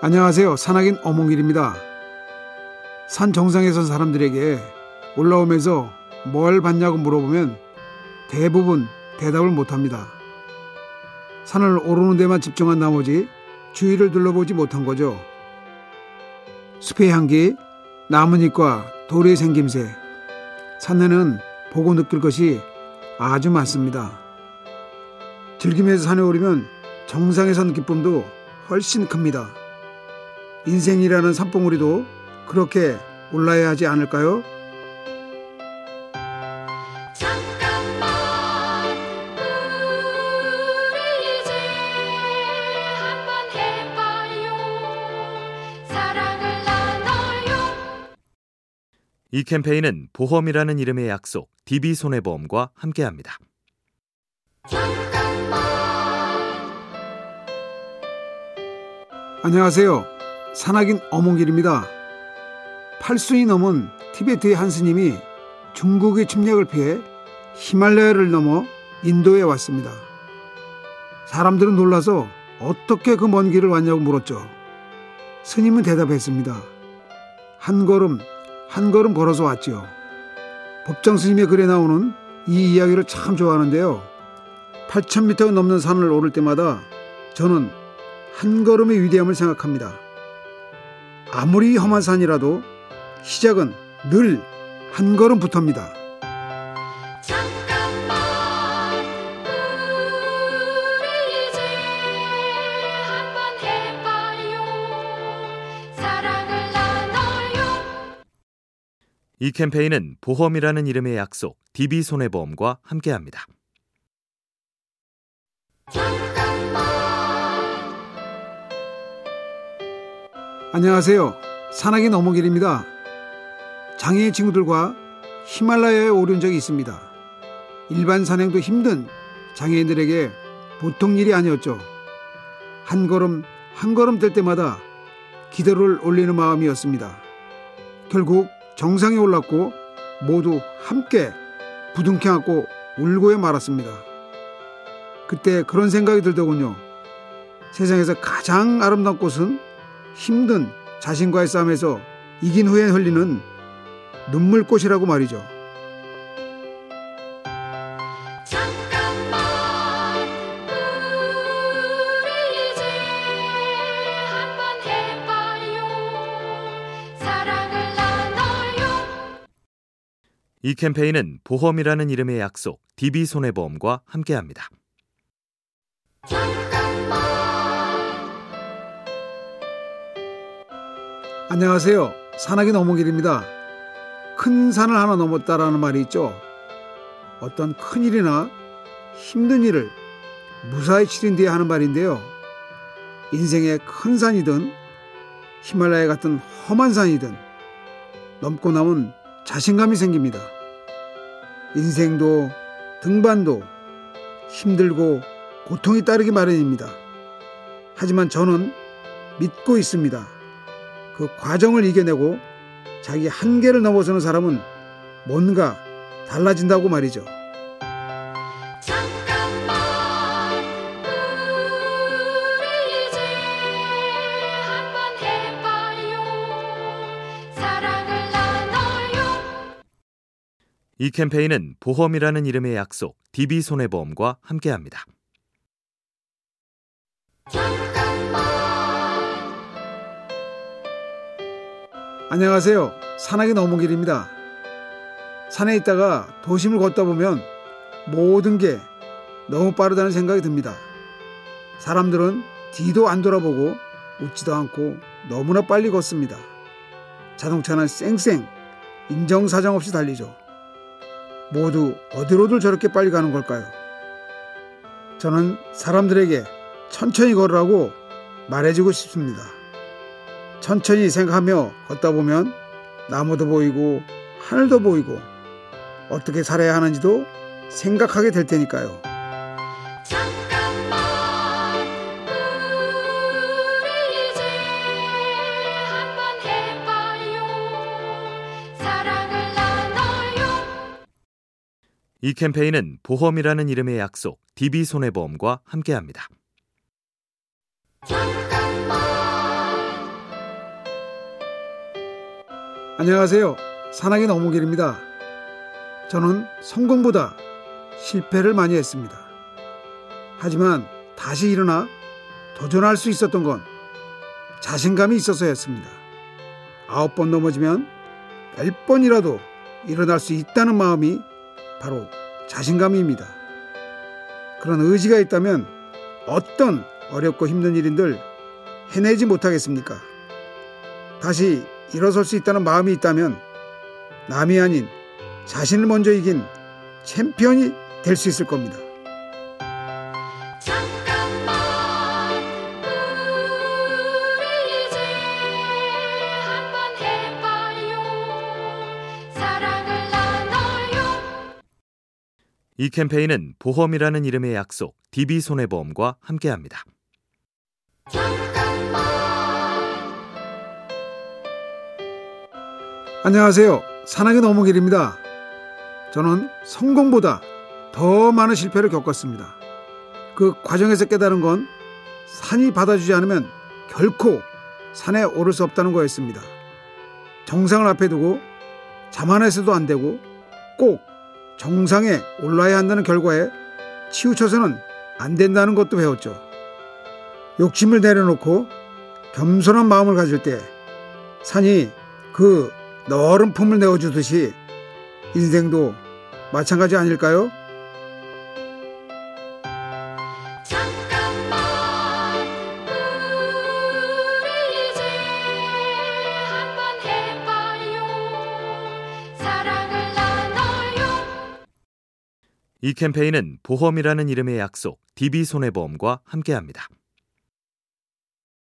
안녕하세요. 산악인 어몽길입니다. 산 정상에 선 사람들에게 올라오면서 뭘 봤냐고 물어보면 대부분 대답을 못합니다. 산을 오르는 데만 집중한 나머지 주위를 둘러보지 못한 거죠. 숲의 향기, 나뭇잎과 돌의 생김새, 산에는 보고 느낄 것이 아주 많습니다. 즐기면서 산에 오르면 정상에 선 기쁨도 훨씬 큽니다. 인생이라는 산봉우리도 그렇게 올라야 하지 않을까요? 잠깐만 우리 이제 한번 해봐요 사랑을 나눠요 이 캠페인은 보험이라는 이름의 약속 DB손해보험과 함께합니다. 잠깐만 안녕하세요. 산악인 어몽길입니다. 8순이 넘은 티베트의 한 스님이 중국의 침략을 피해 히말라야를 넘어 인도에 왔습니다. 사람들은 놀라서 어떻게 그 먼 길을 왔냐고 물었죠. 스님은 대답했습니다. 한 걸음, 한 걸음 걸어서 왔지요. 법정 스님의 글에 나오는 이 이야기를 참 좋아하는데요. 8,000m 넘는 산을 오를 때마다 저는 한 걸음의 위대함을 생각합니다. 아무리 험한 산이라도 시작은 늘 한 걸음부터입니다. 잠깐만 우리 이제 한번 해봐요 사랑을 나눠요 이 캠페인은 보험이라는 이름의 약속 DB손해보험과 함께합니다. 안녕하세요. 산악인 어몽길입니다. 장애인 친구들과 히말라야에 오른 적이 있습니다. 일반 산행도 힘든 장애인들에게 보통 일이 아니었죠. 한 걸음 한 걸음 뗄 때마다 기도를 올리는 마음이었습니다. 결국 정상에 올랐고 모두 함께 부둥켜 안고 울고야 말았습니다. 그때 그런 생각이 들더군요. 세상에서 가장 아름다운 꽃은 힘든 자신과의 싸움에서 이긴 후에 흘리는 눈물꽃이라고 말이죠. 잠깐만 우리 이제 한번 해봐요 사랑을 나눠요 이 캠페인은 보험이라는 이름의 약속 DB손해보험과 함께합니다. 안녕하세요. 산악인 어몽길입니다. 큰 산을 하나 넘었다라는 말이 있죠. 어떤 큰 일이나 힘든 일을 무사히 치른 뒤에 하는 말인데요. 인생의 큰 산이든 히말라야 같은 험한 산이든 넘고 나면 자신감이 생깁니다. 인생도 등반도 힘들고 고통이 따르기 마련입니다. 하지만 저는 믿고 있습니다. 그 과정을 이겨내고 자기 한계를 넘어서는 사람은 뭔가 달라진다고 말이죠. 잠깐만 우리 이제 한번 해봐요 사랑을 나눠요 이 캠페인은 보험이라는 이름의 약속 DB손해보험과 함께합니다. 안녕하세요. 산악인 어묵길입니다. 산에 있다가 도심을 걷다 보면 모든 게 너무 빠르다는 생각이 듭니다. 사람들은 뒤도 안 돌아보고 웃지도 않고 너무나 빨리 걷습니다. 자동차는 쌩쌩 인정사정 없이 달리죠. 모두 어디로들 저렇게 빨리 가는 걸까요? 저는 사람들에게 천천히 걸으라고 말해주고 싶습니다. 천천히 생각하며 걷다 보면 나무도 보이고 하늘도 보이고 어떻게 살아야 하는지도 생각하게 될 테니까요. 잠깐만 우리 이제 한번 해봐요 사랑을 나눠요 이 캠페인은 보험이라는 이름의 약속 DB손해보험과 함께합니다. 안녕하세요. 산악인 어묵길입니다. 저는 성공보다 실패를 많이 했습니다. 하지만 다시 일어나 도전할 수 있었던 건 자신감이 있어서였습니다. 아홉 번 넘어지면 열 번이라도 일어날 수 있다는 마음이 바로 자신감입니다. 그런 의지가 있다면 어떤 어렵고 힘든 일인들 해내지 못하겠습니까? 다시 일어설 수 있다는 마음이 있다면 남이 아닌 자신을 먼저 이긴 챔피언이 될 수 있을 겁니다. 잠깐만 우리 이제 한번 해봐요 사랑을 나눠요 이 캠페인은 보험이라는 이름의 약속 DB손해보험과 함께합니다. 잠깐 안녕하세요. 산악인 어묵일입니다. 저는 성공보다 더 많은 실패를 겪었습니다. 그 과정에서 깨달은 건 산이 받아주지 않으면 결코 산에 오를 수 없다는 거였습니다. 정상을 앞에 두고 자만해서도 안 되고 꼭 정상에 올라야 한다는 결과에 치우쳐서는 안 된다는 것도 배웠죠. 욕심을 내려놓고 겸손한 마음을 가질 때 산이 그 너른 품을 내어주듯이 인생도 마찬가지 아닐까요? 잠깐만 우리 이제 한번 해봐요 사랑을 나눠요 이 캠페인은 보험이라는 이름의 약속 DB손해보험과 함께합니다.